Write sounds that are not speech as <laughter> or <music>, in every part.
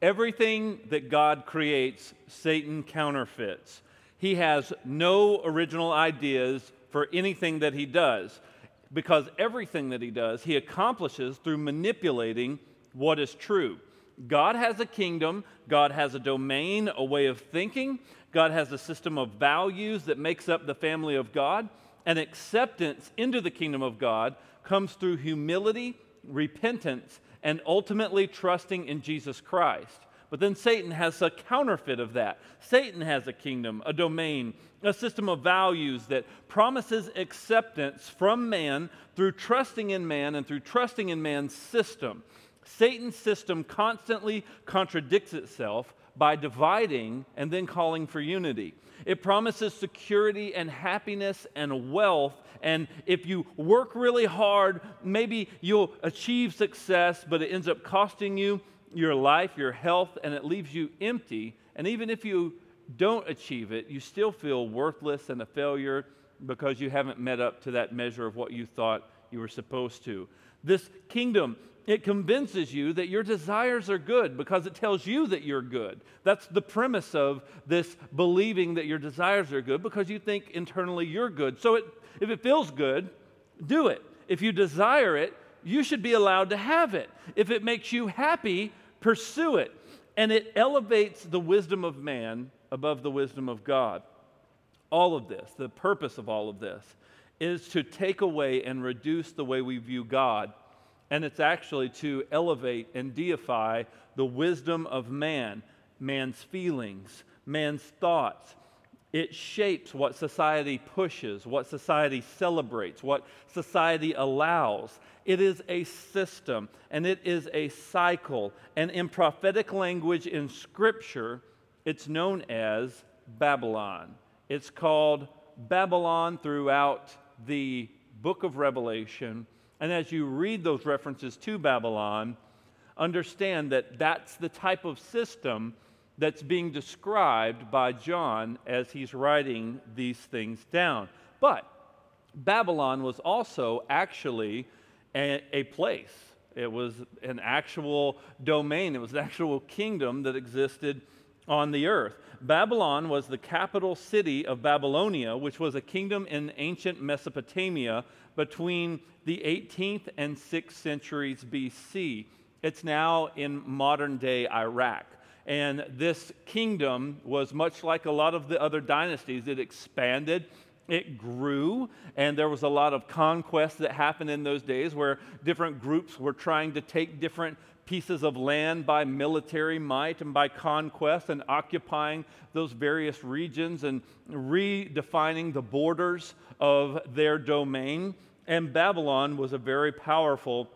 Everything that God creates, Satan counterfeits. He has no original ideas for anything that he does because everything that he does, he accomplishes through manipulating what is true. God has a kingdom, God has a domain, a way of thinking, God has a system of values that makes up the family of God, and acceptance into the kingdom of God comes through humility, repentance, and ultimately trusting in Jesus Christ. But then Satan has a counterfeit of that. Satan has a kingdom, a domain, a system of values that promises acceptance from man through trusting in man and through trusting in man's system. Satan's system constantly contradicts itself by dividing and then calling for unity. It promises security and happiness and wealth. And if you work really hard, maybe you'll achieve success, but it ends up costing you your life, your health, and it leaves you empty. And even if you don't achieve it, you still feel worthless and a failure because you haven't met up to that measure of what you thought you were supposed to. This kingdom it convinces you that your desires are good because it tells you that you're good. That's the premise of this believing that your desires are good because you think internally you're good. So it, if it feels good, do it. If you desire it, you should be allowed to have it. If it makes you happy, pursue it. And it elevates the wisdom of man above the wisdom of God. All of this, the purpose of all of this, is to take away and reduce the way we view God and it's actually to elevate and deify the wisdom of man, man's feelings, man's thoughts. It shapes what society pushes, what society celebrates, what society allows. It is a system and it is a cycle. And in prophetic language in Scripture, it's known as Babylon. It's called Babylon throughout the book of Revelation and as you read those references to Babylon, understand that that's the type of system that's being described by John as he's writing these things down. But Babylon was also actually a, a, place, it was an actual domain, it was an actual kingdom that existed on the earth. Babylon was the capital city of Babylonia, which was a kingdom in ancient Mesopotamia between the 18th and 6th centuries BC. It's now in modern day Iraq. And this kingdom was much like a lot of the other dynasties. It expanded, it grew, and there was a lot of conquest that happened in those days where different groups were trying to take different pieces of land by military might and by conquest and occupying those various regions and redefining the borders of their domain. And Babylon was a very powerful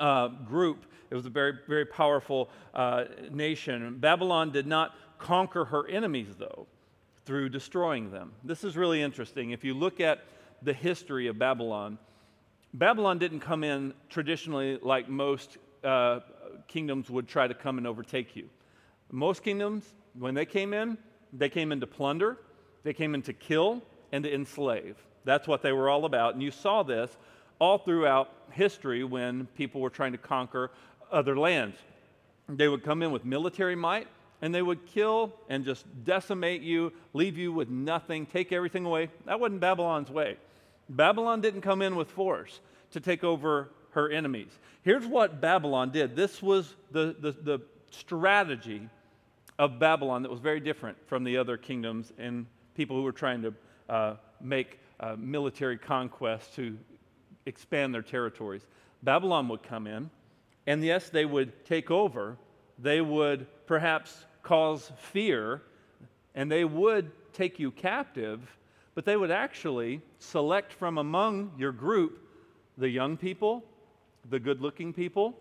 uh, group. It was a very, very powerful uh, nation. Babylon did not conquer her enemies, though, through destroying them. This is really interesting. If you look at the history of Babylon, Babylon didn't come in traditionally like most uh, kingdoms would try to come and overtake you. Most kingdoms, when they came in, they came in to plunder, they came in to kill, and to enslave. That's what they were all about. And you saw this all throughout history when people were trying to conquer other lands. They would come in with military might and they would kill and just decimate you, leave you with nothing, take everything away. That wasn't Babylon's way. Babylon didn't come in with force to take over her enemies. Here's what Babylon did this was the, the, the strategy of Babylon that was very different from the other kingdoms and people who were trying to uh, make uh, military conquests to expand their territories. Babylon would come in, and yes, they would take over. They would perhaps cause fear, and they would take you captive, but they would actually select from among your group the young people the good looking people,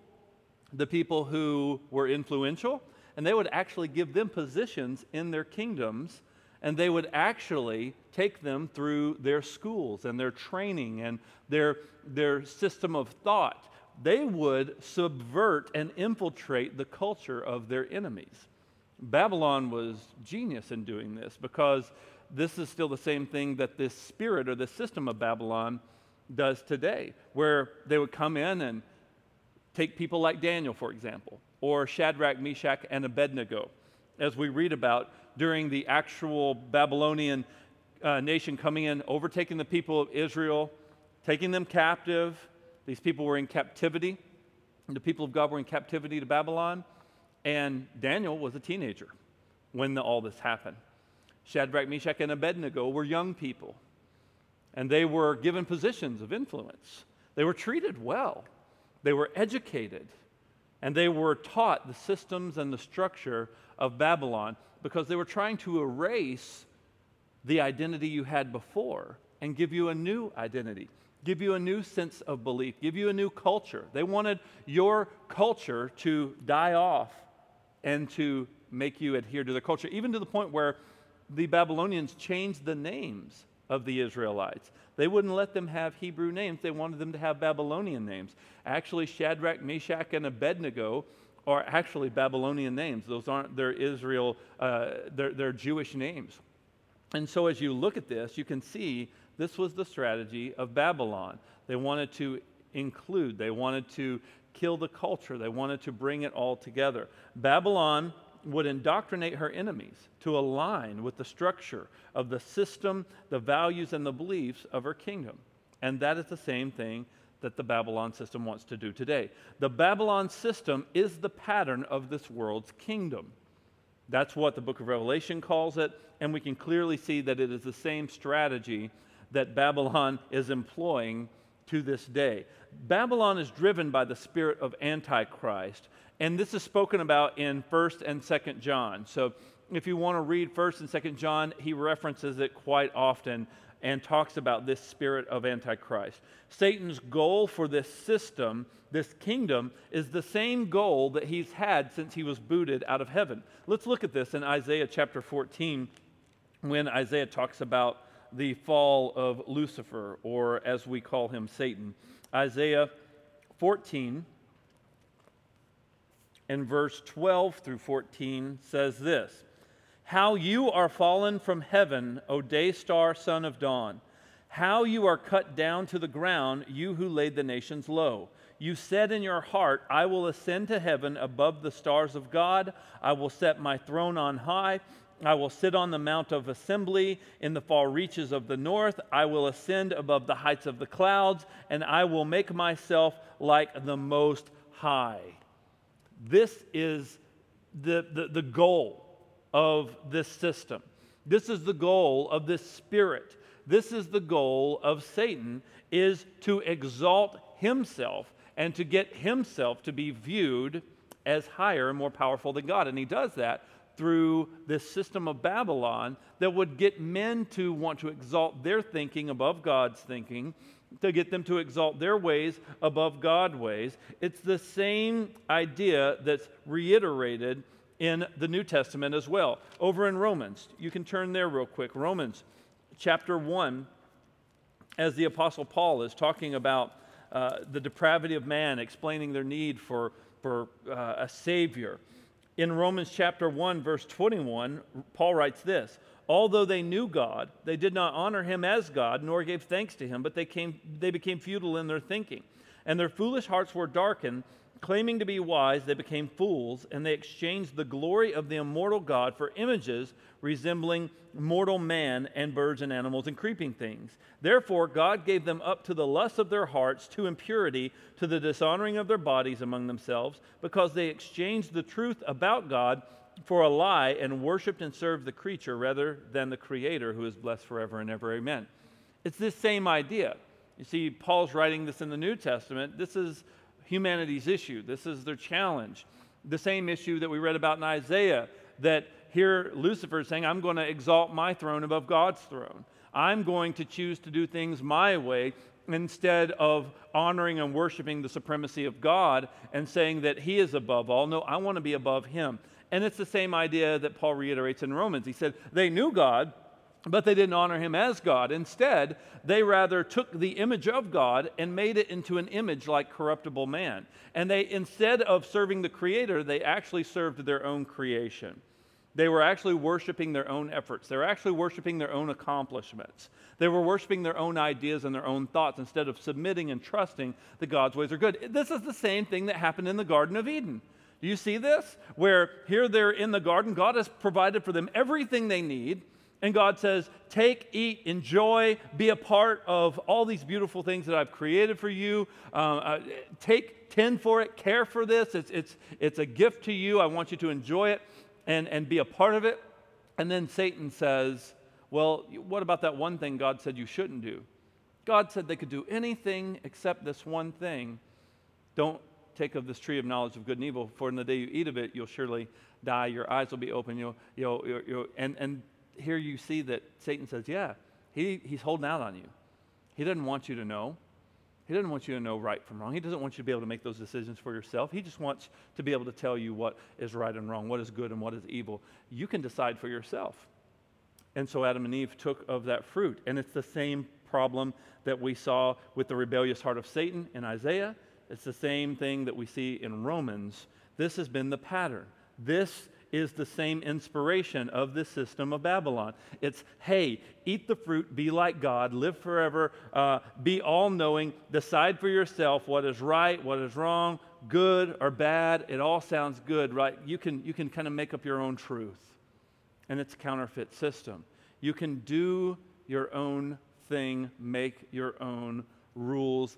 the people who were influential, and they would actually give them positions in their kingdoms, and they would actually take them through their schools and their training and their, their system of thought. They would subvert and infiltrate the culture of their enemies. Babylon was genius in doing this because this is still the same thing that this spirit or the system of Babylon does today, where they would come in and Take people like Daniel, for example, or Shadrach, Meshach, and Abednego, as we read about during the actual Babylonian uh, nation coming in, overtaking the people of Israel, taking them captive. These people were in captivity. The people of God were in captivity to Babylon. And Daniel was a teenager when the, all this happened. Shadrach, Meshach, and Abednego were young people. And they were given positions of influence. They were treated well. They were educated. And they were taught the systems and the structure of Babylon because they were trying to erase the identity you had before and give you a new identity, give you a new sense of belief, give you a new culture. They wanted your culture to die off and to make you adhere to their culture, even to the point where the Babylonians changed the names of the Israelites. They wouldn't let them have Hebrew names, they wanted them to have Babylonian names. Actually, Shadrach, Meshach, and Abednego are actually Babylonian names. Those aren't their Israel, uh, they're, they're Jewish names. And so as you look at this, you can see this was the strategy of Babylon. They wanted to include, they wanted to kill the culture, they wanted to bring it all together. Babylon would indoctrinate her enemies to align with the structure of the system, the values, and the beliefs of her kingdom. And that is the same thing that the Babylon system wants to do today. The Babylon system is the pattern of this world's kingdom. That's what the book of Revelation calls it, and we can clearly see that it is the same strategy that Babylon is employing to this day. Babylon is driven by the spirit of Antichrist, and this is spoken about in 1st and 2nd John. So if you want to read 1st and 2nd John, he references it quite often and talks about this spirit of Antichrist. Satan's goal for this system, this kingdom, is the same goal that he's had since he was booted out of heaven. Let's look at this in Isaiah chapter 14 when Isaiah talks about the fall of Lucifer, or as we call him, Satan. Isaiah 14 and verse 12 through 14 says this how you are fallen from heaven, O day star, son of dawn. How you are cut down to the ground, you who laid the nations low. You said in your heart, I will ascend to heaven above the stars of God. I will set my throne on high. I will sit on the mount of assembly in the far reaches of the north. I will ascend above the heights of the clouds, and I will make myself like the Most High. This is the, the, the goal of this system. This is the goal of this spirit. This is the goal of Satan is to exalt himself and to get himself to be viewed as higher and more powerful than God. And he does that through this system of Babylon that would get men to want to exalt their thinking above God's thinking, to get them to exalt their ways above God's ways. It's the same idea that's reiterated in the New Testament as well. Over in Romans, you can turn there real quick. Romans chapter 1, as the Apostle Paul is talking about uh, the depravity of man, explaining their need for, for uh, a Savior. In Romans chapter 1, verse 21, Paul writes this Although they knew God, they did not honor him as God, nor gave thanks to him, but they, came, they became futile in their thinking. And their foolish hearts were darkened. Claiming to be wise, they became fools, and they exchanged the glory of the immortal God for images resembling mortal man and birds and animals and creeping things. Therefore, God gave them up to the lust of their hearts, to impurity, to the dishonoring of their bodies among themselves, because they exchanged the truth about God for a lie and worshiped and served the creature rather than the Creator who is blessed forever and ever. Amen. It's this same idea. You see, Paul's writing this in the New Testament. This is humanity's issue. This is their challenge. The same issue that we read about in Isaiah that here Lucifer is saying, I'm going to exalt my throne above God's throne. I'm going to choose to do things my way instead of honoring and worshiping the supremacy of God and saying that He is above all. No, I want to be above Him. And it's the same idea that Paul reiterates in Romans. He said, They knew God, but they didn't honor him as God. Instead, they rather took the image of God and made it into an image like corruptible man. And they, instead of serving the Creator, they actually served their own creation. They were actually worshiping their own efforts. They were actually worshiping their own accomplishments. They were worshiping their own ideas and their own thoughts instead of submitting and trusting that God's ways are good. This is the same thing that happened in the Garden of Eden. Do you see this? Where here they're in the garden, God has provided for them everything they need. And God says, Take, eat, enjoy, be a part of all these beautiful things that I've created for you. Uh, uh, take, tend for it, care for this. It's, it's, it's a gift to you. I want you to enjoy it and, and be a part of it. And then Satan says, Well, what about that one thing God said you shouldn't do? God said they could do anything except this one thing. Don't take of this tree of knowledge of good and evil, for in the day you eat of it, you'll surely die. Your eyes will be open. You'll, you'll, you'll, you'll and, and here you see that Satan says, Yeah, he, he's holding out on you. He doesn't want you to know. He doesn't want you to know right from wrong. He doesn't want you to be able to make those decisions for yourself. He just wants to be able to tell you what is right and wrong, what is good and what is evil. You can decide for yourself. And so Adam and Eve took of that fruit. And it's the same problem that we saw with the rebellious heart of Satan in Isaiah. It's the same thing that we see in Romans. This has been the pattern. This is the same inspiration of the system of Babylon. It's, hey, eat the fruit, be like God, live forever, uh, be all knowing, decide for yourself what is right, what is wrong, good or bad. It all sounds good, right? You can, you can kind of make up your own truth. And it's a counterfeit system. You can do your own thing, make your own rules.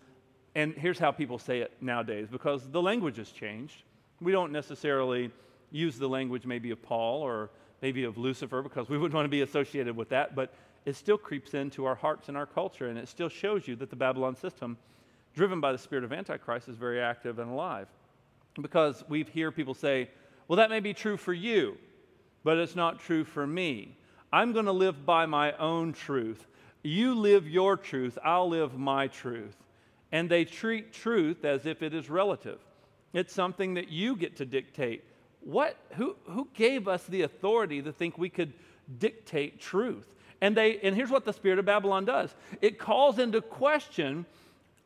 And here's how people say it nowadays because the language has changed. We don't necessarily use the language maybe of Paul or maybe of Lucifer because we wouldn't want to be associated with that, but it still creeps into our hearts and our culture, and it still shows you that the Babylon system, driven by the spirit of Antichrist, is very active and alive. Because we hear people say, well, that may be true for you, but it's not true for me. I'm going to live by my own truth. You live your truth, I'll live my truth. And they treat truth as if it is relative. It's something that you get to dictate what, who, who gave us the authority to think we could dictate truth? And, they, and here's what the spirit of Babylon does it calls into question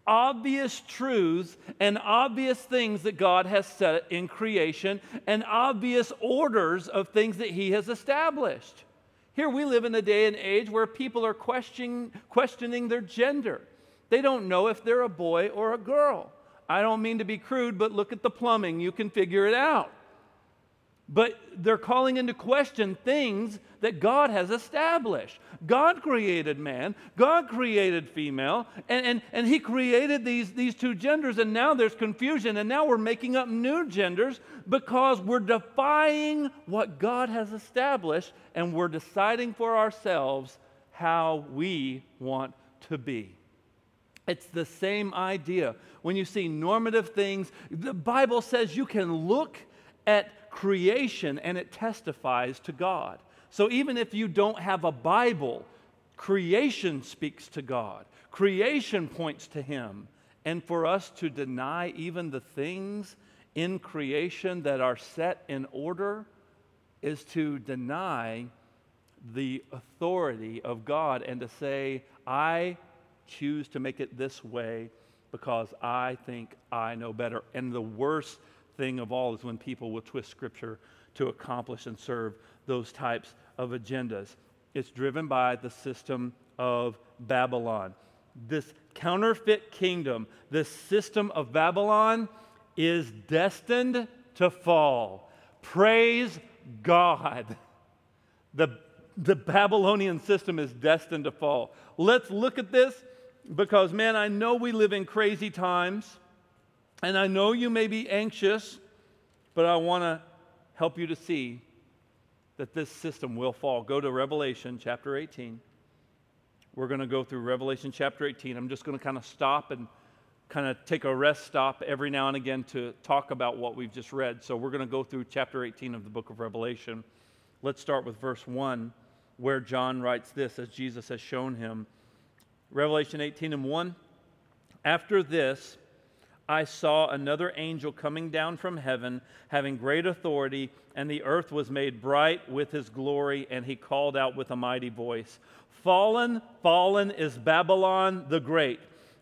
obvious truths and obvious things that God has set in creation and obvious orders of things that He has established. Here we live in a day and age where people are questioning, questioning their gender. They don't know if they're a boy or a girl. I don't mean to be crude, but look at the plumbing. You can figure it out. But they're calling into question things that God has established. God created man, God created female, and, and, and He created these, these two genders, and now there's confusion, and now we're making up new genders because we're defying what God has established, and we're deciding for ourselves how we want to be. It's the same idea. When you see normative things, the Bible says you can look at creation and it testifies to God. So even if you don't have a Bible, creation speaks to God, creation points to Him. And for us to deny even the things in creation that are set in order is to deny the authority of God and to say, I choose to make it this way because I think I know better. And the worst thing of all is when people will twist Scripture to accomplish and serve those types of agendas. It's driven by the system of Babylon. This counterfeit kingdom, this system of Babylon, is destined to fall. Praise God. The, the Babylonian system is destined to fall. Let's look at this because, man, I know we live in crazy times. And I know you may be anxious, but I want to help you to see that this system will fall. Go to Revelation chapter 18. We're going to go through Revelation chapter 18. I'm just going to kind of stop and kind of take a rest stop every now and again to talk about what we've just read. So we're going to go through chapter 18 of the book of Revelation. Let's start with verse 1, where John writes this as Jesus has shown him. Revelation 18 and 1. After this, I saw another angel coming down from heaven, having great authority, and the earth was made bright with his glory, and he called out with a mighty voice Fallen, fallen is Babylon the Great.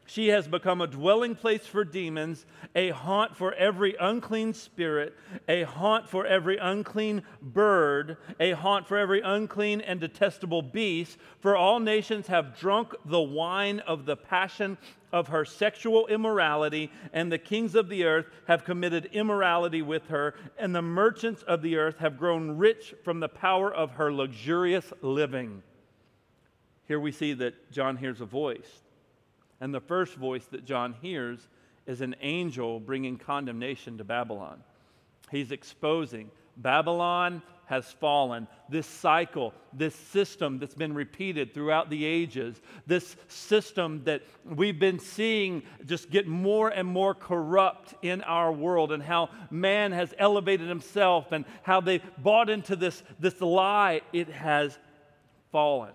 She has become a dwelling place for demons, a haunt for every unclean spirit, a haunt for every unclean bird, a haunt for every unclean and detestable beast. For all nations have drunk the wine of the passion of her sexual immorality, and the kings of the earth have committed immorality with her, and the merchants of the earth have grown rich from the power of her luxurious living. Here we see that John hears a voice and the first voice that John hears is an angel bringing condemnation to Babylon. He's exposing Babylon has fallen. This cycle, this system that's been repeated throughout the ages, this system that we've been seeing just get more and more corrupt in our world, and how man has elevated himself and how they bought into this, this lie, it has fallen.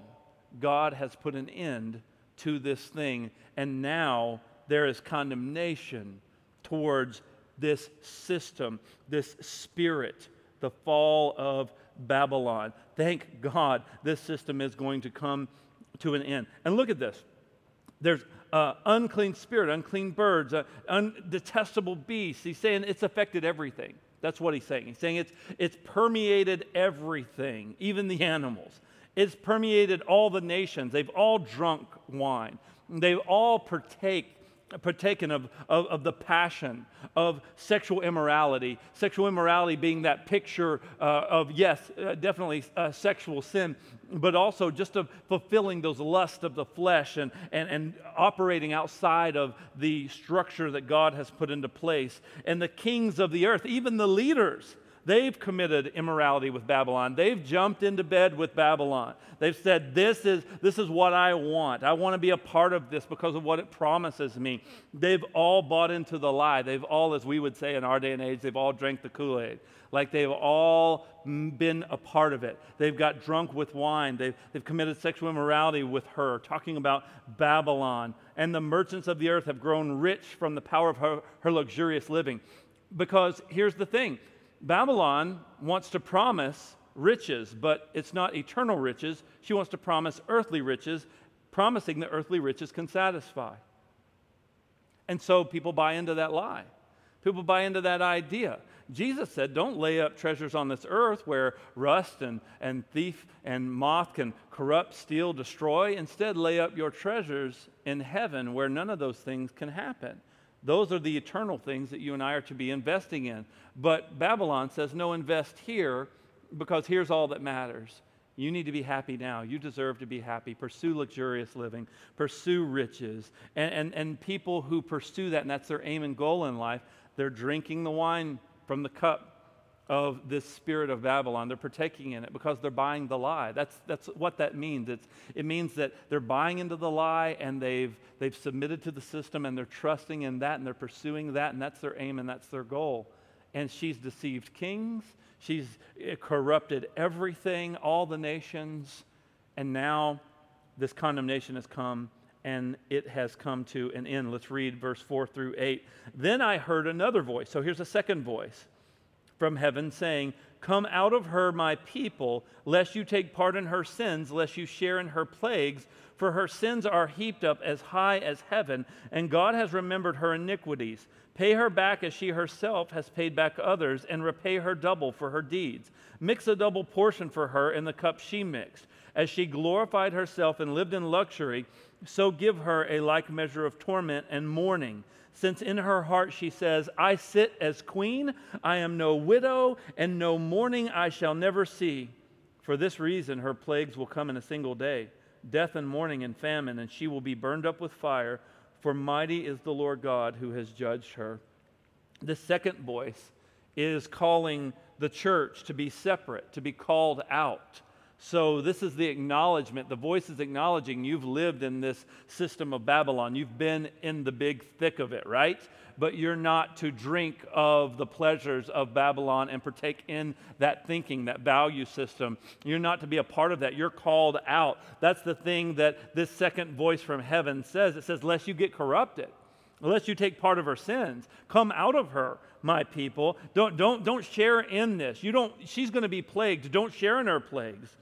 God has put an end to this thing. And now there is condemnation towards this system, this spirit, the fall of Babylon. Thank God this system is going to come to an end. And look at this there's uh, unclean spirit, unclean birds, uh, undetestable beasts. He's saying it's affected everything. That's what he's saying. He's saying it's, it's permeated everything, even the animals. It's permeated all the nations. They've all drunk wine. They've all partake, partaken of, of, of the passion of sexual immorality. Sexual immorality being that picture uh, of, yes, uh, definitely uh, sexual sin, but also just of fulfilling those lusts of the flesh and, and, and operating outside of the structure that God has put into place. And the kings of the earth, even the leaders, They've committed immorality with Babylon. They've jumped into bed with Babylon. They've said, This is, this is what I want. I want to be a part of this because of what it promises me. They've all bought into the lie. They've all, as we would say in our day and age, they've all drank the Kool Aid. Like they've all been a part of it. They've got drunk with wine. They've, they've committed sexual immorality with her, talking about Babylon. And the merchants of the earth have grown rich from the power of her, her luxurious living. Because here's the thing Babylon wants to promise riches, but it's not eternal riches. She wants to promise earthly riches, promising that earthly riches can satisfy. And so people buy into that lie. People buy into that idea. Jesus said, Don't lay up treasures on this earth where rust and, and thief and moth can corrupt, steal, destroy. Instead, lay up your treasures in heaven where none of those things can happen. Those are the eternal things that you and I are to be investing in. But Babylon says, no, invest here because here's all that matters. You need to be happy now. You deserve to be happy. Pursue luxurious living, pursue riches. And, and, and people who pursue that, and that's their aim and goal in life, they're drinking the wine from the cup of this spirit of Babylon. They're partaking in it because they're buying the lie. That's, that's what that means. It's, it means that they're buying into the lie and they've, they've submitted to the system and they're trusting in that and they're pursuing that and that's their aim and that's their goal. And she's deceived kings, she's eh, corrupted everything, all the nations, and now this condemnation has come and it has come to an end. Let's read verse 4 through 8. Then I heard another voice. So here's a second voice from heaven, saying, Come out of her, my people, lest you take part in her sins, lest you share in her plagues. For her sins are heaped up as high as heaven, and God has remembered her iniquities. Pay her back as she herself has paid back others, and repay her double for her deeds. Mix a double portion for her in the cup she mixed. As she glorified herself and lived in luxury, so give her a like measure of torment and mourning since in her heart she says, I sit as queen, I am no widow, and no mourning I shall never see. For this reason, her plagues will come in a single day death and mourning and famine, and she will be burned up with fire, for mighty is the Lord God who has judged her. The second voice is calling the church to be separate, to be called out. So, this is the acknowledgement. The voice is acknowledging you've lived in this system of Babylon. You've been in the big thick of it, right? But you're not to drink of the pleasures of Babylon and partake in that thinking, that value system. You're not to be a part of that. You're called out. That's the thing that this second voice from heaven says. It says, Lest you get corrupted unless you take part of her sins come out of her my people don't don't don't share in this you don't she's going to be plagued don't share in her plagues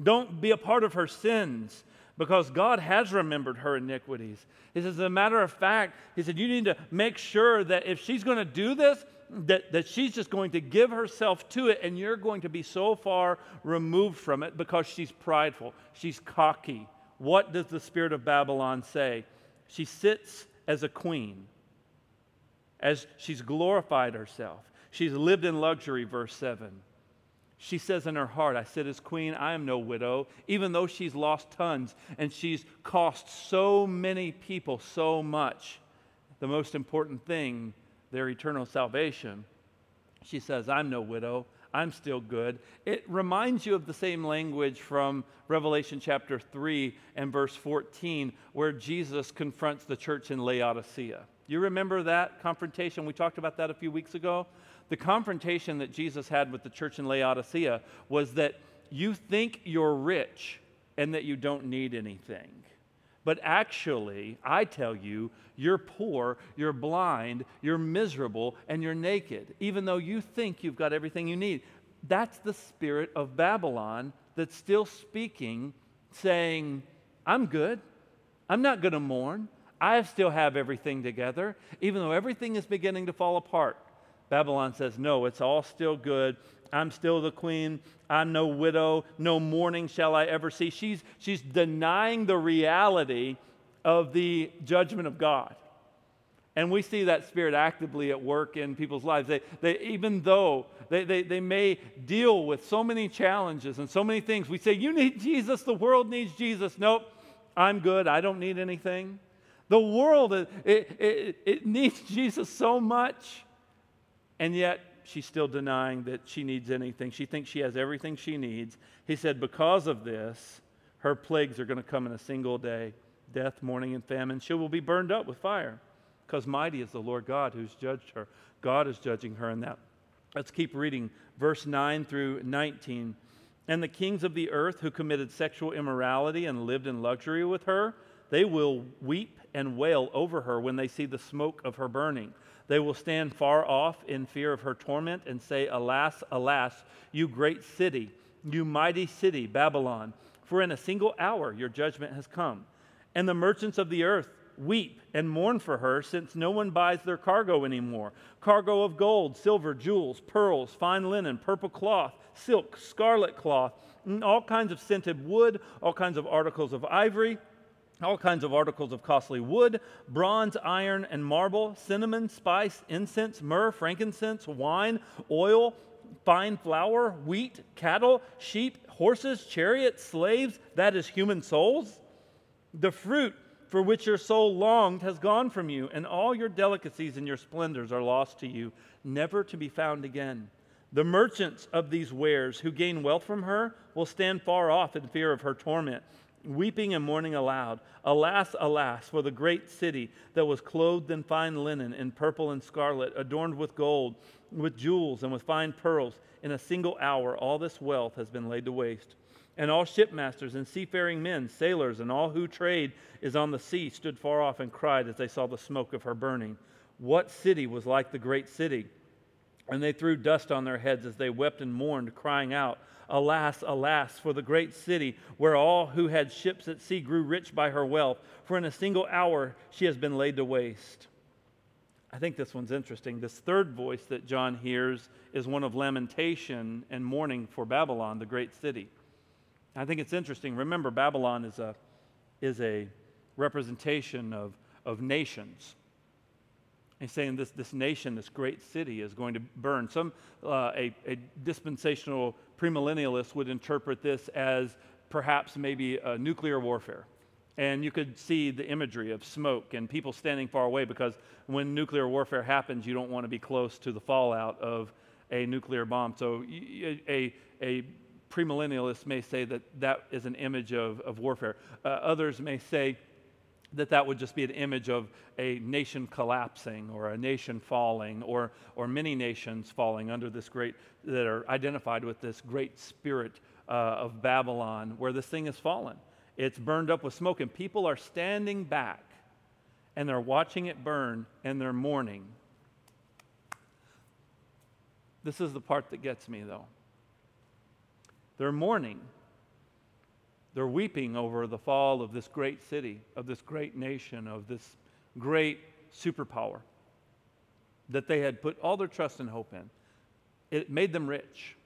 don't be a part of her sins. because God has remembered her iniquities. He says, as a matter of fact, he said, you need to make sure that if she's going to do this, that, that she's just going to give herself to it, and you're going to be so far removed from it because she's prideful, she's cocky. What does the spirit of Babylon say? She sits as a queen, as she's glorified herself. She's lived in luxury, verse 7. She says in her heart, I sit as queen, I am no widow, even though she's lost tons and she's cost so many people so much. The most important thing, their eternal salvation. She says, I'm no widow, I'm still good. It reminds you of the same language from Revelation chapter 3 and verse 14, where Jesus confronts the church in Laodicea. You remember that confrontation? We talked about that a few weeks ago. The confrontation that Jesus had with the church in Laodicea was that you think you're rich and that you don't need anything. But actually, I tell you, you're poor, you're blind, you're miserable, and you're naked, even though you think you've got everything you need. That's the spirit of Babylon that's still speaking, saying, I'm good. I'm not going to mourn. I still have everything together, even though everything is beginning to fall apart. Babylon says, No, it's all still good. I'm still the queen. I'm no widow. No mourning shall I ever see. She's, she's denying the reality of the judgment of God. And we see that spirit actively at work in people's lives. They, they, even though they, they, they may deal with so many challenges and so many things, we say, You need Jesus. The world needs Jesus. Nope, I'm good. I don't need anything. The world, it, it, it needs <laughs> Jesus so much. And yet, she's still denying that she needs anything. She thinks she has everything she needs. He said, Because of this, her plagues are going to come in a single day death, mourning, and famine. She will be burned up with fire, because mighty is the Lord God who's judged her. God is judging her in that. Let's keep reading verse 9 through 19. And the kings of the earth who committed sexual immorality and lived in luxury with her, they will weep and wail over her when they see the smoke of her burning. They will stand far off in fear of her torment and say, Alas, alas, you great city, you mighty city, Babylon, for in a single hour your judgment has come. And the merchants of the earth weep and mourn for her, since no one buys their cargo anymore cargo of gold, silver, jewels, pearls, fine linen, purple cloth, silk, scarlet cloth, all kinds of scented wood, all kinds of articles of ivory all kinds of articles of costly wood, bronze, iron, and marble, cinnamon, spice, incense, myrrh, frankincense, wine, oil, fine flour, wheat, cattle, sheep, horses, chariots, slaves, that is, human souls. The fruit for which your soul longed has gone from you, and all your delicacies and your splendors are lost to you, never to be found again. The merchants of these wares who gain wealth from her will stand far off in fear of her torment weeping and mourning aloud. Alas, alas, for the great city that was clothed in fine linen, in purple and scarlet, adorned with gold, with jewels, and with fine pearls. In a single hour, all this wealth has been laid to waste. And all shipmasters and seafaring men, sailors, and all who trade is on the sea stood far off and cried as they saw the smoke of her burning. What city was like the great city? And they threw dust on their heads as they wept and mourned, crying out, Alas, alas, for the great city where all who had ships at sea grew rich by her wealth, for in a single hour she has been laid to waste. I think this one's interesting. This third voice that John hears is one of lamentation and mourning for Babylon, the great city. I think it's interesting. Remember, Babylon is a, is a representation of, of nations. He's saying this, this nation, this great city, is going to burn. Some, uh, a, a dispensational premillennialist would interpret this as perhaps maybe a nuclear warfare. And you could see the imagery of smoke and people standing far away because when nuclear warfare happens, you don't want to be close to the fallout of a nuclear bomb. So a, a premillennialist may say that that is an image of, of warfare. Uh, others may say that that would just be an image of a nation collapsing or a nation falling or, or many nations falling under this great, that are identified with this great spirit uh, of Babylon where this thing has fallen. It's burned up with smoke, and people are standing back and they're watching it burn and they're mourning. This is the part that gets me, though. They're mourning They're weeping over the fall of this great city, of this great nation, of this great superpower that they had put all their trust and hope in. It made them rich.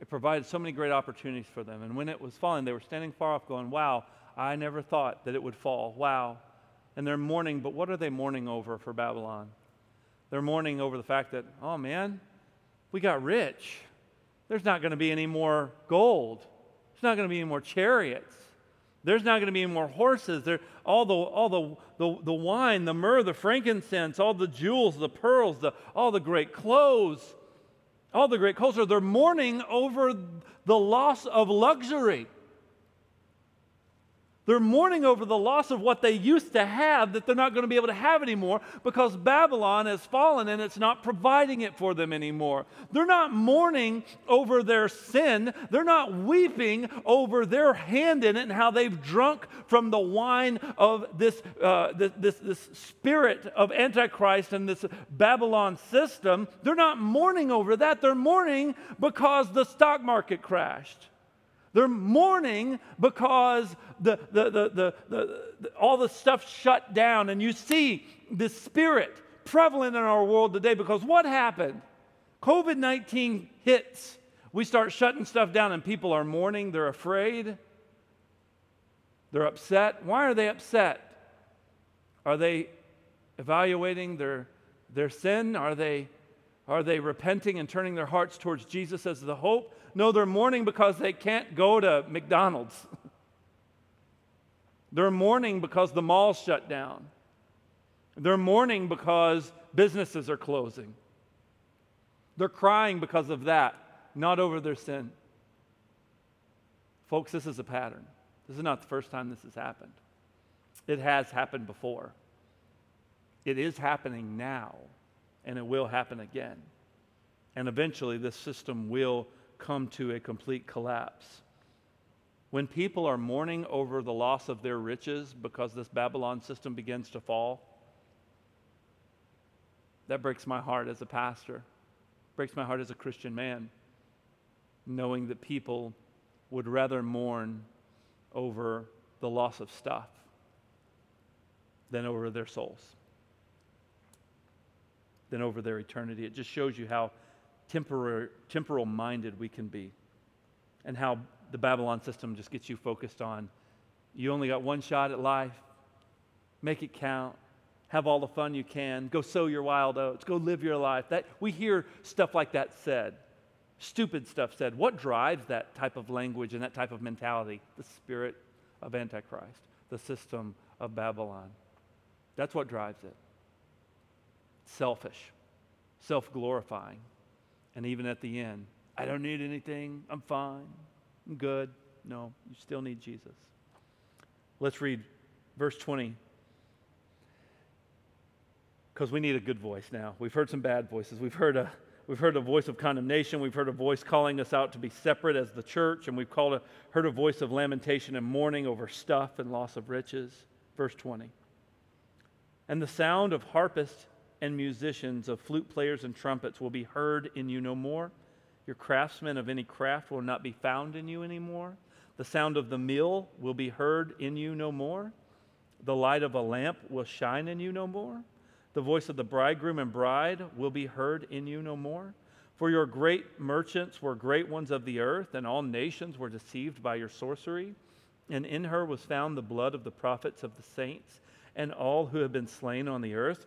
It provided so many great opportunities for them. And when it was falling, they were standing far off going, Wow, I never thought that it would fall. Wow. And they're mourning, but what are they mourning over for Babylon? They're mourning over the fact that, oh man, we got rich. There's not going to be any more gold. There's not going to be any more chariots. There's not going to be any more horses. There, all the, all the, the, the wine, the myrrh, the frankincense, all the jewels, the pearls, the, all the great clothes, all the great culture. They're mourning over the loss of luxury. They're mourning over the loss of what they used to have that they're not going to be able to have anymore because Babylon has fallen and it's not providing it for them anymore. They're not mourning over their sin. They're not weeping over their hand in it and how they've drunk from the wine of this, uh, this, this, this spirit of Antichrist and this Babylon system. They're not mourning over that. They're mourning because the stock market crashed. They're mourning because the, the, the, the, all the stuff shut down. And you see this spirit prevalent in our world today because what happened? COVID 19 hits. We start shutting stuff down, and people are mourning. They're afraid. They're upset. Why are they upset? Are they evaluating their, their sin? Are they, are they repenting and turning their hearts towards Jesus as the hope? No, they're mourning because they can't go to McDonald's. <laughs> they're mourning because the mall's shut down. They're mourning because businesses are closing. They're crying because of that, not over their sin. Folks, this is a pattern. This is not the first time this has happened. It has happened before. It is happening now, and it will happen again. And eventually, this system will come to a complete collapse. When people are mourning over the loss of their riches because this Babylon system begins to fall, that breaks my heart as a pastor, breaks my heart as a Christian man, knowing that people would rather mourn over the loss of stuff than over their souls, than over their eternity. It just shows you how temporal, minded we can be, and how the Babylon system just gets you focused on you only got one shot at life, make it count. Have all the fun you can. Go sow your wild oats. Go live your life. That, we hear stuff like that said stupid stuff said. What drives that type of language and that type of mentality? The spirit of Antichrist, the system of Babylon. That's what drives it. Selfish, self glorifying, and even at the end, I don't need anything. I'm fine. I'm good. No, you still need Jesus. Let's read verse 20. Because we need a good voice now. We've heard some bad voices. We've heard a We've heard a voice of condemnation. We've heard a voice calling us out to be separate as the church. And we've called a, heard a voice of lamentation and mourning over stuff and loss of riches. Verse 20. And the sound of harpists and musicians, of flute players and trumpets will be heard in you no more. Your craftsmen of any craft will not be found in you anymore. The sound of the mill will be heard in you no more. The light of a lamp will shine in you no more. The voice of the bridegroom and bride will be heard in you no more. For your great merchants were great ones of the earth, and all nations were deceived by your sorcery. And in her was found the blood of the prophets of the saints and all who have been slain on the earth.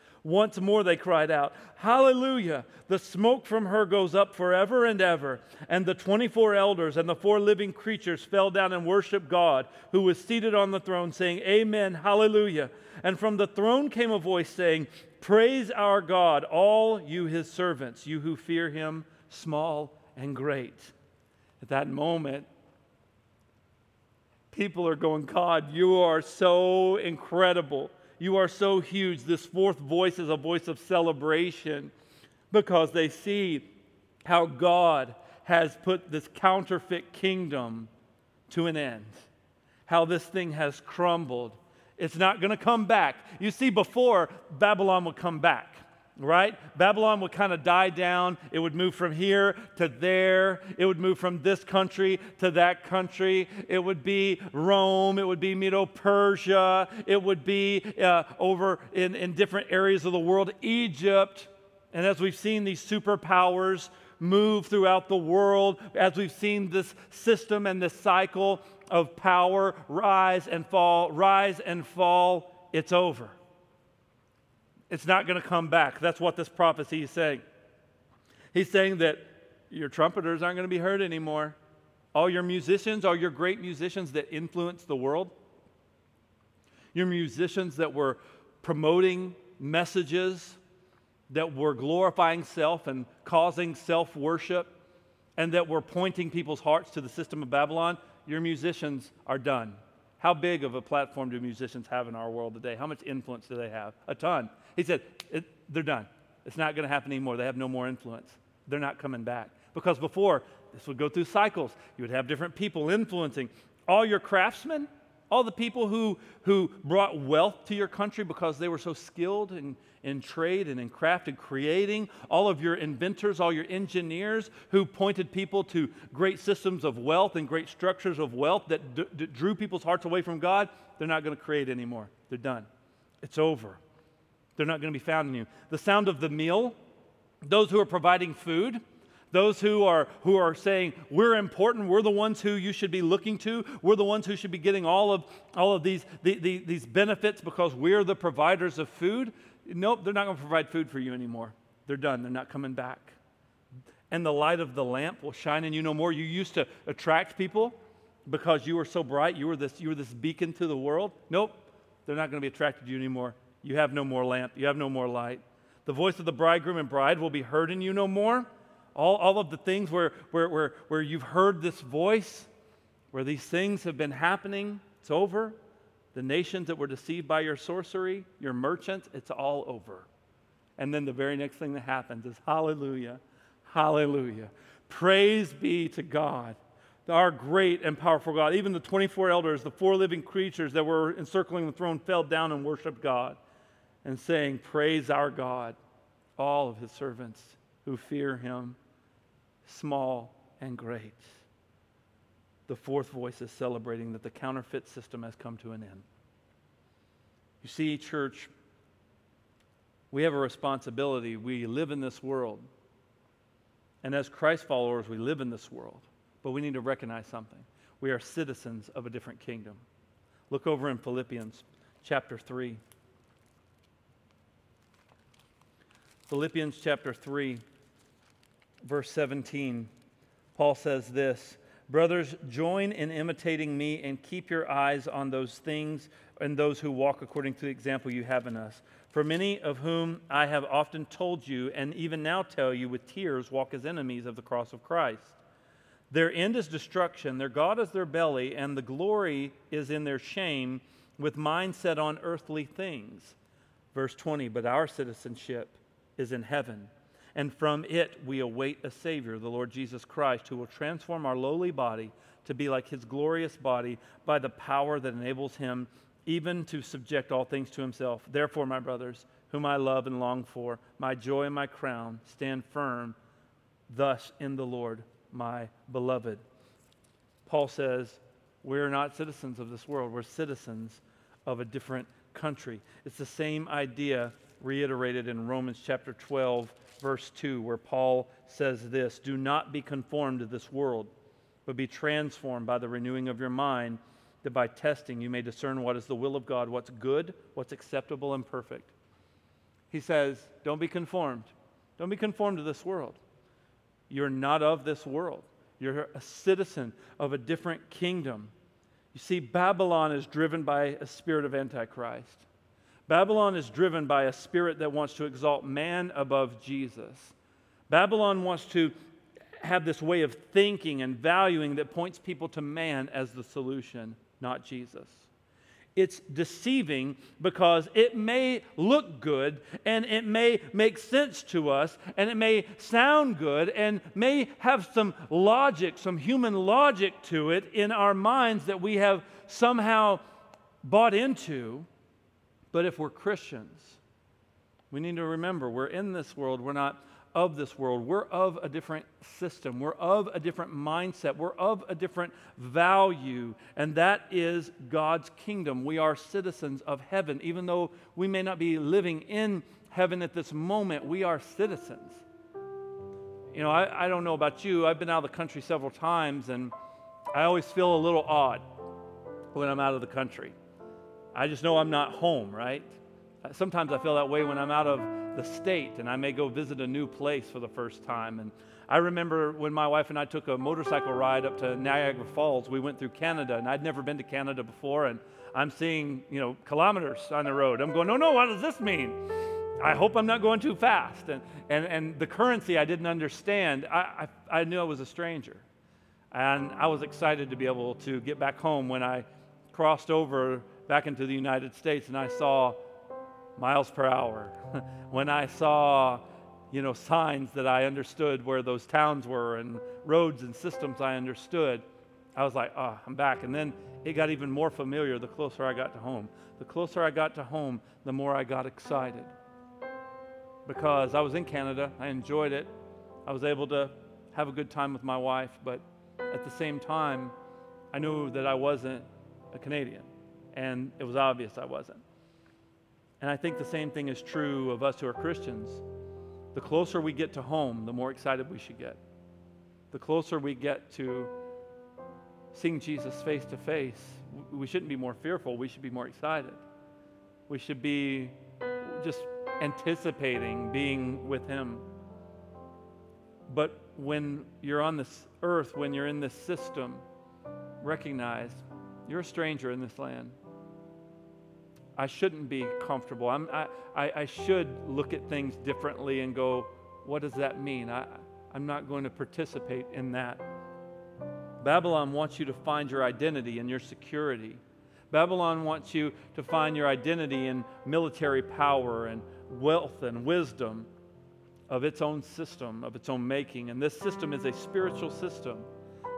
Once more they cried out, Hallelujah! The smoke from her goes up forever and ever. And the 24 elders and the four living creatures fell down and worshiped God, who was seated on the throne, saying, Amen, Hallelujah. And from the throne came a voice saying, Praise our God, all you his servants, you who fear him, small and great. At that moment, people are going, God, you are so incredible. You are so huge. This fourth voice is a voice of celebration because they see how God has put this counterfeit kingdom to an end, how this thing has crumbled. It's not going to come back. You see, before, Babylon would come back right? Babylon would kind of die down. It would move from here to there. It would move from this country to that country. It would be Rome. It would be Medo Persia. It would be uh, over in, in different areas of the world, Egypt. And as we've seen these superpowers move throughout the world, as we've seen this system and this cycle of power rise and fall, rise and fall, it's over. It's not going to come back. That's what this prophecy is saying. He's saying that your trumpeters aren't going to be heard anymore. All your musicians, all your great musicians that influence the world, your musicians that were promoting messages that were glorifying self and causing self worship, and that were pointing people's hearts to the system of Babylon, your musicians are done. How big of a platform do musicians have in our world today? How much influence do they have? A ton. He said, they're done. It's not going to happen anymore. They have no more influence. They're not coming back. Because before, this would go through cycles. You would have different people influencing. All your craftsmen, all the people who, who brought wealth to your country because they were so skilled in, in trade and in craft and creating, all of your inventors, all your engineers who pointed people to great systems of wealth and great structures of wealth that d- d- drew people's hearts away from God, they're not going to create anymore. They're done. It's over. They're not going to be found in you. The sound of the meal, those who are providing food, those who are who are saying we're important we're the ones who you should be looking to we're the ones who should be getting all of all of these the, the, these benefits because we're the providers of food nope they're not going to provide food for you anymore. They're done they're not coming back. And the light of the lamp will shine in you no more. You used to attract people because you were so bright you were this you were this beacon to the world. Nope they're not going to be attracted to you anymore you have no more lamp, you have no more light. The voice of the bridegroom and bride will be heard in you no more. All, all of the things where, where, where, where you've heard this voice, where these things have been happening, it's over. The nations that were deceived by your sorcery, your merchants, it's all over. And then the very next thing that happens is hallelujah, hallelujah. Praise be to God our great and powerful God. Even the 24 elders, the four living creatures that were encircling the throne, fell down and worshiped God and saying, Praise our God, all of his servants who fear him, small and great. The fourth voice is celebrating that the counterfeit system has come to an end. You see, church, we have a responsibility. We live in this world. And as Christ followers, we live in this world. But we need to recognize something. We are citizens of a different kingdom. Look over in Philippians chapter 3. Philippians chapter 3, verse 17, Paul says this Brothers, join in imitating me and keep your eyes on those things and those who walk according to the example you have in us. For many of whom I have often told you, and even now tell you with tears, walk as enemies of the cross of Christ. Their end is destruction, their God is their belly, and the glory is in their shame, with mind set on earthly things. Verse 20, but our citizenship is in heaven. And from it we await a Savior, the Lord Jesus Christ, who will transform our lowly body to be like his glorious body by the power that enables him even to subject all things to himself. Therefore, my brothers, whom I love and long for, my joy and my crown, stand firm thus in the Lord, my beloved. Paul says, We're not citizens of this world, we're citizens of a different country. It's the same idea reiterated in Romans chapter 12, verse 2, where Paul says this Do not be conformed to this world, but be transformed by the renewing of your mind, that by testing you may discern what is the will of God, what's good, what's acceptable, and perfect. He says, Don't be conformed. Don't be conformed to this world. You're not of this world. You're a citizen of a different kingdom. You see, Babylon is driven by a spirit of Antichrist. Babylon is driven by a spirit that wants to exalt man above Jesus. Babylon wants to have this way of thinking and valuing that points people to man as the solution, not Jesus. It's deceiving because it may look good and it may make sense to us and it may sound good and may have some logic, some human logic to it in our minds that we have somehow bought into. But if we're Christians, we need to remember we're in this world, we're not of this world. We're of a different system. We're of a different mindset. We're of a different value, and that is God's kingdom. We are citizens of heaven. Even though we may not be living in heaven at this moment, we are citizens. You know, I, I don't know about you. I've been out of the country several times, and I always feel a little odd when I'm out of the country. I just know I'm not home, right? Sometimes I feel that way when I'm out of the state and I may go visit a new place for the first time. And I remember when my wife and I took a motorcycle ride up to Niagara Falls, we went through Canada and I'd never been to Canada before. And I'm seeing, you know, kilometers on the road. I'm going, no, no, what does this mean? I hope I'm not going too fast. And, and, and the currency I didn't understand, I, I, I knew I was a stranger. And I was excited to be able to get back home when I crossed over back into the United States and I saw miles per hour. <laughs> when I saw, you know, signs that I understood where those towns were and roads and systems I understood, I was like, oh, I'm back. And then it got even more familiar the closer I got to home. The closer I got to home, the more I got excited. Because I was in Canada, I enjoyed it. I was able to have a good time with my wife, but at the same time, I knew that I wasn't a Canadian. And it was obvious I wasn't. And I think the same thing is true of us who are Christians. The closer we get to home, the more excited we should get. The closer we get to seeing Jesus face to face, we shouldn't be more fearful. We should be more excited. We should be just anticipating being with Him. But when you're on this earth, when you're in this system, recognize you're a stranger in this land. I shouldn't be comfortable. I'm, I, I, I should look at things differently and go, what does that mean? I, I'm not going to participate in that. Babylon wants you to find your identity and your security. Babylon wants you to find your identity in military power and wealth and wisdom of its own system, of its own making. And this system is a spiritual system.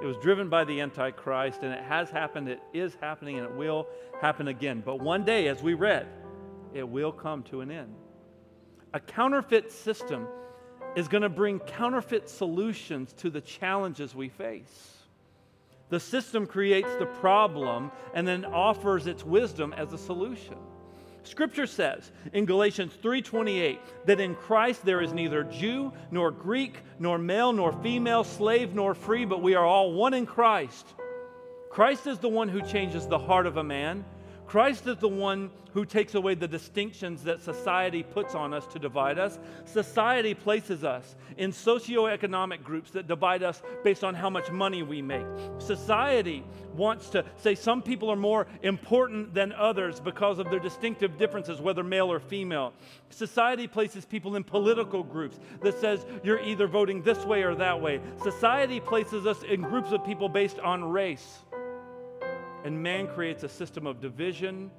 It was driven by the Antichrist, and it has happened, it is happening, and it will happen again. But one day, as we read, it will come to an end. A counterfeit system is going to bring counterfeit solutions to the challenges we face. The system creates the problem and then offers its wisdom as a solution. Scripture says in Galatians 3:28 that in Christ there is neither Jew nor Greek nor male nor female, slave nor free, but we are all one in Christ. Christ is the one who changes the heart of a man Christ is the one who takes away the distinctions that society puts on us to divide us. Society places us in socioeconomic groups that divide us based on how much money we make. Society wants to say some people are more important than others because of their distinctive differences, whether male or female. Society places people in political groups that says you're either voting this way or that way. Society places us in groups of people based on race. And man creates a system of division,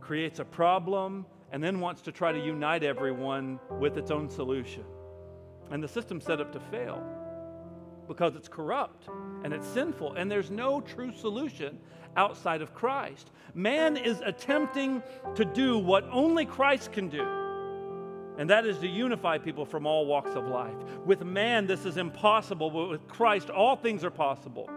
creates a problem, and then wants to try to unite everyone with its own solution. And the system's set up to fail because it's corrupt and it's sinful, and there's no true solution outside of Christ. Man is attempting to do what only Christ can do and that is to unify people from all walks of life. With man, this is impossible, but with Christ, all things are possible.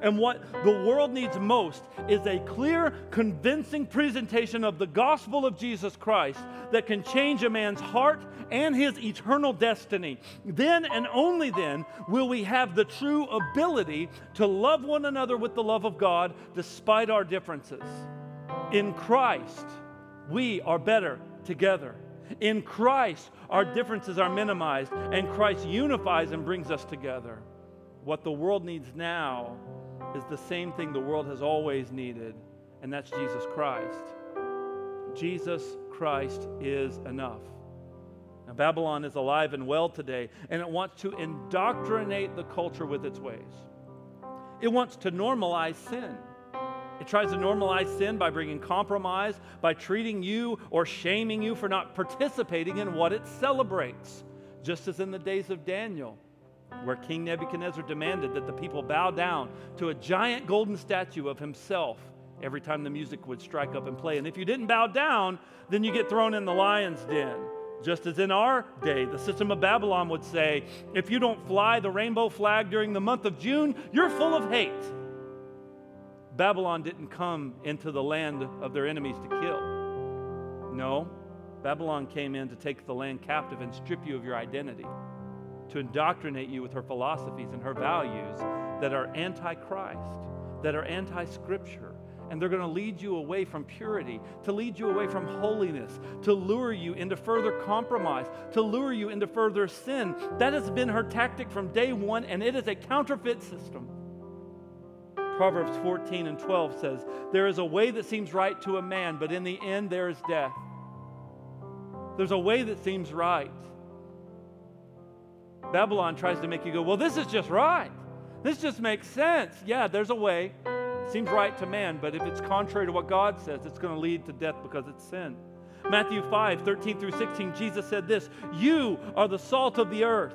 And what the world needs most is a clear, convincing presentation of the gospel of Jesus Christ that can change a man's heart and his eternal destiny. Then and only then will we have the true ability to love one another with the love of God despite our differences. In Christ, we are better together. In Christ, our differences are minimized, and Christ unifies and brings us together. What the world needs now is the same thing the world has always needed, and that's Jesus Christ. Jesus Christ is enough. Now, Babylon is alive and well today, and it wants to indoctrinate the culture with its ways. It wants to normalize sin. It tries to normalize sin by bringing compromise, by treating you or shaming you for not participating in what it celebrates. Just as in the days of Daniel, where King Nebuchadnezzar demanded that the people bow down to a giant golden statue of himself every time the music would strike up and play. And if you didn't bow down, then you get thrown in the lion's den. Just as in our day, the system of Babylon would say, if you don't fly the rainbow flag during the month of June, you're full of hate. Babylon didn't come into the land of their enemies to kill. No, Babylon came in to take the land captive and strip you of your identity, to indoctrinate you with her philosophies and her values that are anti Christ, that are anti Scripture. And they're going to lead you away from purity, to lead you away from holiness, to lure you into further compromise, to lure you into further sin. That has been her tactic from day one, and it is a counterfeit system. Proverbs 14 and 12 says, There is a way that seems right to a man, but in the end there is death. There's a way that seems right. Babylon tries to make you go, Well, this is just right. This just makes sense. Yeah, there's a way. seems right to man, but if it's contrary to what God says, it's going to lead to death because it's sin. Matthew 5, 13 through 16, Jesus said this You are the salt of the earth.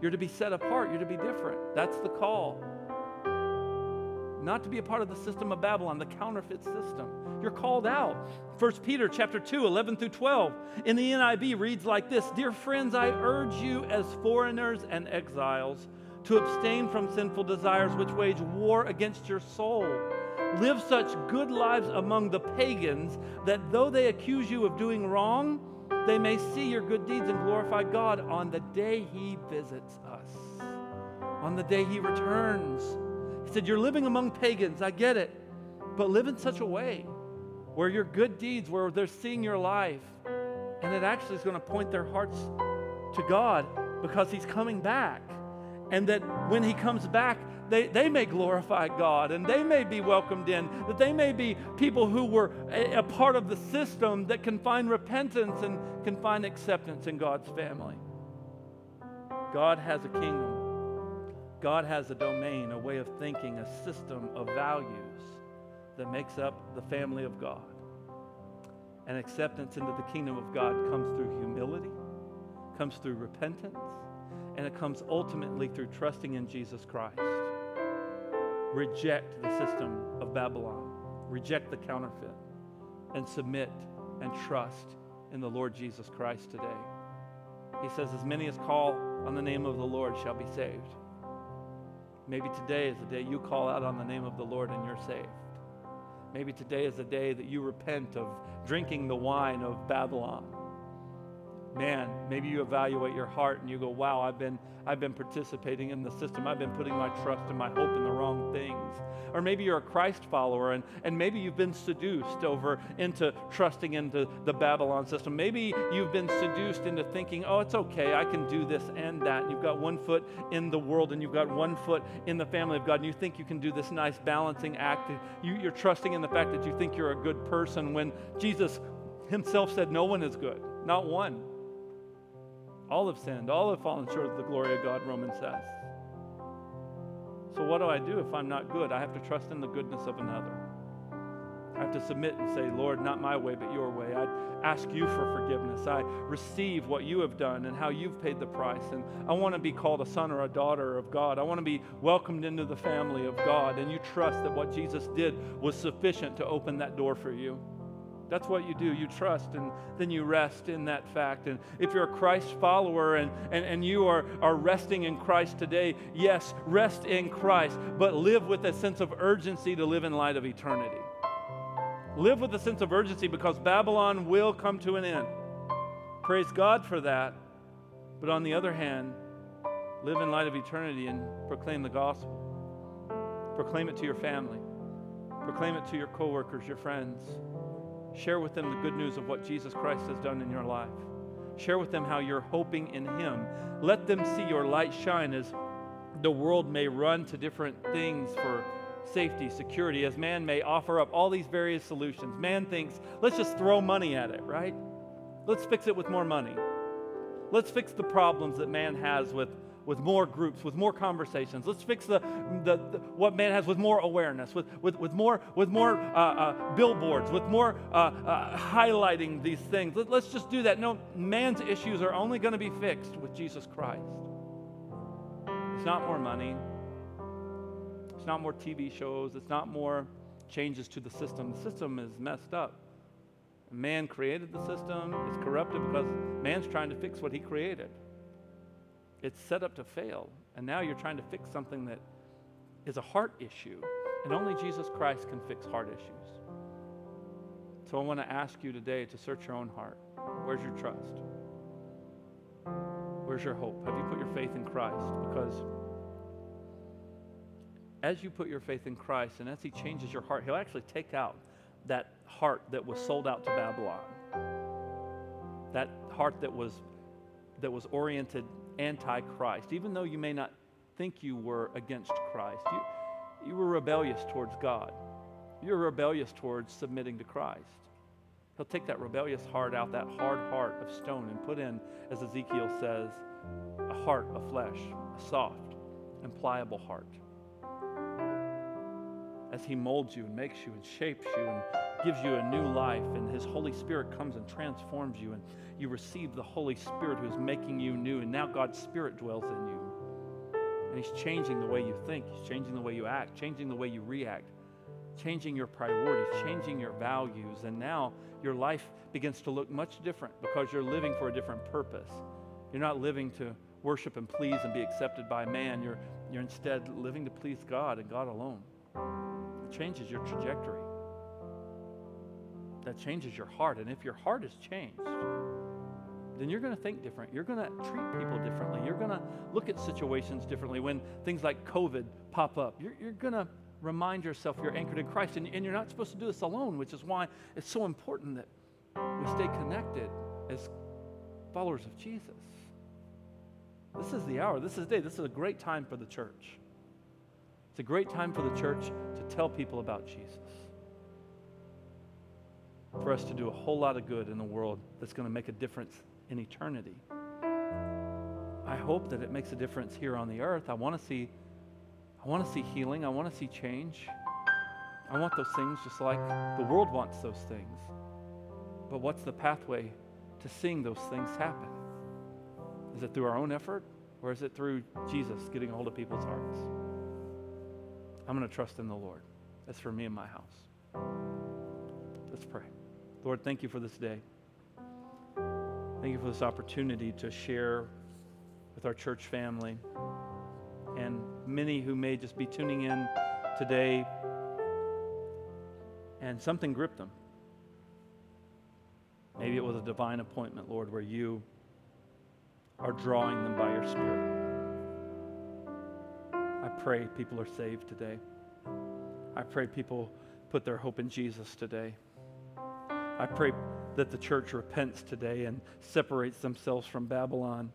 you're to be set apart. You're to be different. That's the call. Not to be a part of the system of Babylon, the counterfeit system. You're called out. 1 Peter chapter 2, 11 through 12. In the NIV reads like this Dear friends, I urge you as foreigners and exiles to abstain from sinful desires which wage war against your soul. Live such good lives among the pagans that though they accuse you of doing wrong, they may see your good deeds and glorify God on the day He visits us, on the day He returns. He said, You're living among pagans, I get it, but live in such a way where your good deeds, where they're seeing your life, and it actually is going to point their hearts to God because He's coming back. And that when He comes back, they, they may glorify God and they may be welcomed in, that they may be people who were a, a part of the system that can find repentance and can find acceptance in God's family. God has a kingdom. God has a domain, a way of thinking, a system of values that makes up the family of God. And acceptance into the kingdom of God comes through humility, comes through repentance, and it comes ultimately through trusting in Jesus Christ reject the system of Babylon, reject the counterfeit, and submit and trust in the Lord Jesus Christ today. He says, As many as call on the name of the Lord shall be saved. Maybe today is the day you call out on the name of the Lord and you're saved. Maybe today is the day that you repent of drinking the wine of Babylon man, maybe you evaluate your heart and you go, wow, I've been, I've been participating in the system. I've been putting my trust and my hope in the wrong things. Or maybe you're a Christ follower and, and maybe you've been seduced over into trusting into the Babylon system. Maybe you've been seduced into thinking, oh, it's okay, I can do this and that. And you've got one foot in the world and you've got one foot in the family of God. And you think you can do this nice balancing act. You, you're trusting in the fact that you think you're a good person when Jesus himself said, no one is good, not one. All have sinned, all have fallen short of the glory of God, Romans says. So, what do I do if I'm not good? I have to trust in the goodness of another. I have to submit and say, Lord, not my way, but your way. I ask you for forgiveness. I receive what you have done and how you've paid the price. And I want to be called a son or a daughter of God. I want to be welcomed into the family of God. And you trust that what Jesus did was sufficient to open that door for you. That's what you do. You trust and then you rest in that fact. And if you're a Christ follower and, and, and you are, are resting in Christ today, yes, rest in Christ, but live with a sense of urgency to live in light of eternity. Live with a sense of urgency because Babylon will come to an end. Praise God for that. But on the other hand, live in light of eternity and proclaim the gospel. Proclaim it to your family Proclaim it to your coworkers, your friends. Share with them the good news of what Jesus Christ has done in your life. Share with them how you're hoping in Him. Let them see your light shine as the world may run to different things for safety, security, as man may offer up all these various solutions. Man thinks, let's just throw money at it, right? Let's fix it with more money. Let's fix the problems that man has with, with more groups, with more conversations. Let's fix the, the, the what man has with more awareness, with, with, with more, with more uh, uh, billboards, with more uh, uh highlighting these things. Let, let's just do that. No, man's issues are only going to be fixed with Jesus Christ. It's not more money, it's not more TV shows, it's not more changes to the system. The system is messed up. Man created the system, it's corrupted because man's trying to fix what he created. It's set up to fail, and now you're trying to fix something that is a heart issue, and only Jesus Christ can fix heart issues. So I want to ask you today to search your own heart. Where's your trust? Where's your hope? Have you put your faith in Christ? Because as you put your faith in Christ and as He changes your heart, He'll actually take out that heart that was sold out to Babylon, that heart that was, that was oriented anti Christ. Even though you may not think you were against Christ, you, you were rebellious towards God, you were rebellious towards submitting to Christ. He'll take that rebellious heart out, that hard heart of stone, and put in, as Ezekiel says, a heart of flesh, a soft and pliable heart as He molds you and makes you and shapes you and gives you a new life, and His Holy Spirit comes and transforms you, and you receive the Holy Spirit who's making you new, and now God's Spirit dwells in you. And He's changing the way you think, He's changing the way you act, changing the way you react, changing your priorities, changing your values, and now your life begins to look much different because you're living for a different purpose. You're not living to worship and please and be accepted by man. You're, you're instead living to please God and God alone. It changes your trajectory. That changes your heart. And if your heart is changed, then you're going to think different. You're going to treat people differently. You're going to look at situations differently. When things like COVID pop up, you're, you're going to remind yourself you're anchored in Christ. And, and you're not supposed to do this alone, which is why it's so important that we stay connected as followers of Jesus. This is the hour. This is the day. This is a great time for the church. It's a great time for the church tell people about Jesus. For us to do a whole lot of good in the world that's going to make a difference in eternity. I hope that it makes a difference here on the earth. I want to see I want to see healing. I want to see change. I want those things just like the world wants those things. But what's the pathway to seeing those things happen? Is it through our own effort or is it through Jesus getting a hold of people's hearts? I'm going to trust in the Lord. That's for me and my house. Let's pray. Lord, thank you for this day. Thank you for this opportunity to share with our church family and many who may just be tuning in today and something gripped them. Maybe it was a divine appointment, Lord, where you are drawing them by your Spirit. Pray people are saved today. I pray people put their hope in Jesus today. I pray that the church repents today and separates themselves from Babylon.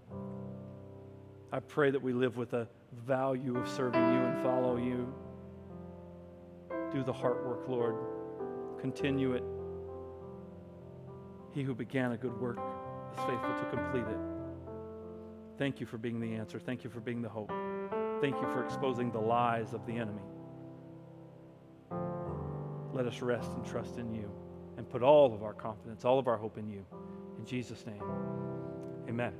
I pray that we live with a value of serving you and follow you. Do the heart work, Lord. Continue it. He who began a good work is faithful to complete it. Thank you for being the answer. Thank you for being the hope. Thank you for exposing the lies of the enemy. Let us rest and trust in you and put all of our confidence, all of our hope in you. In Jesus' name, amen.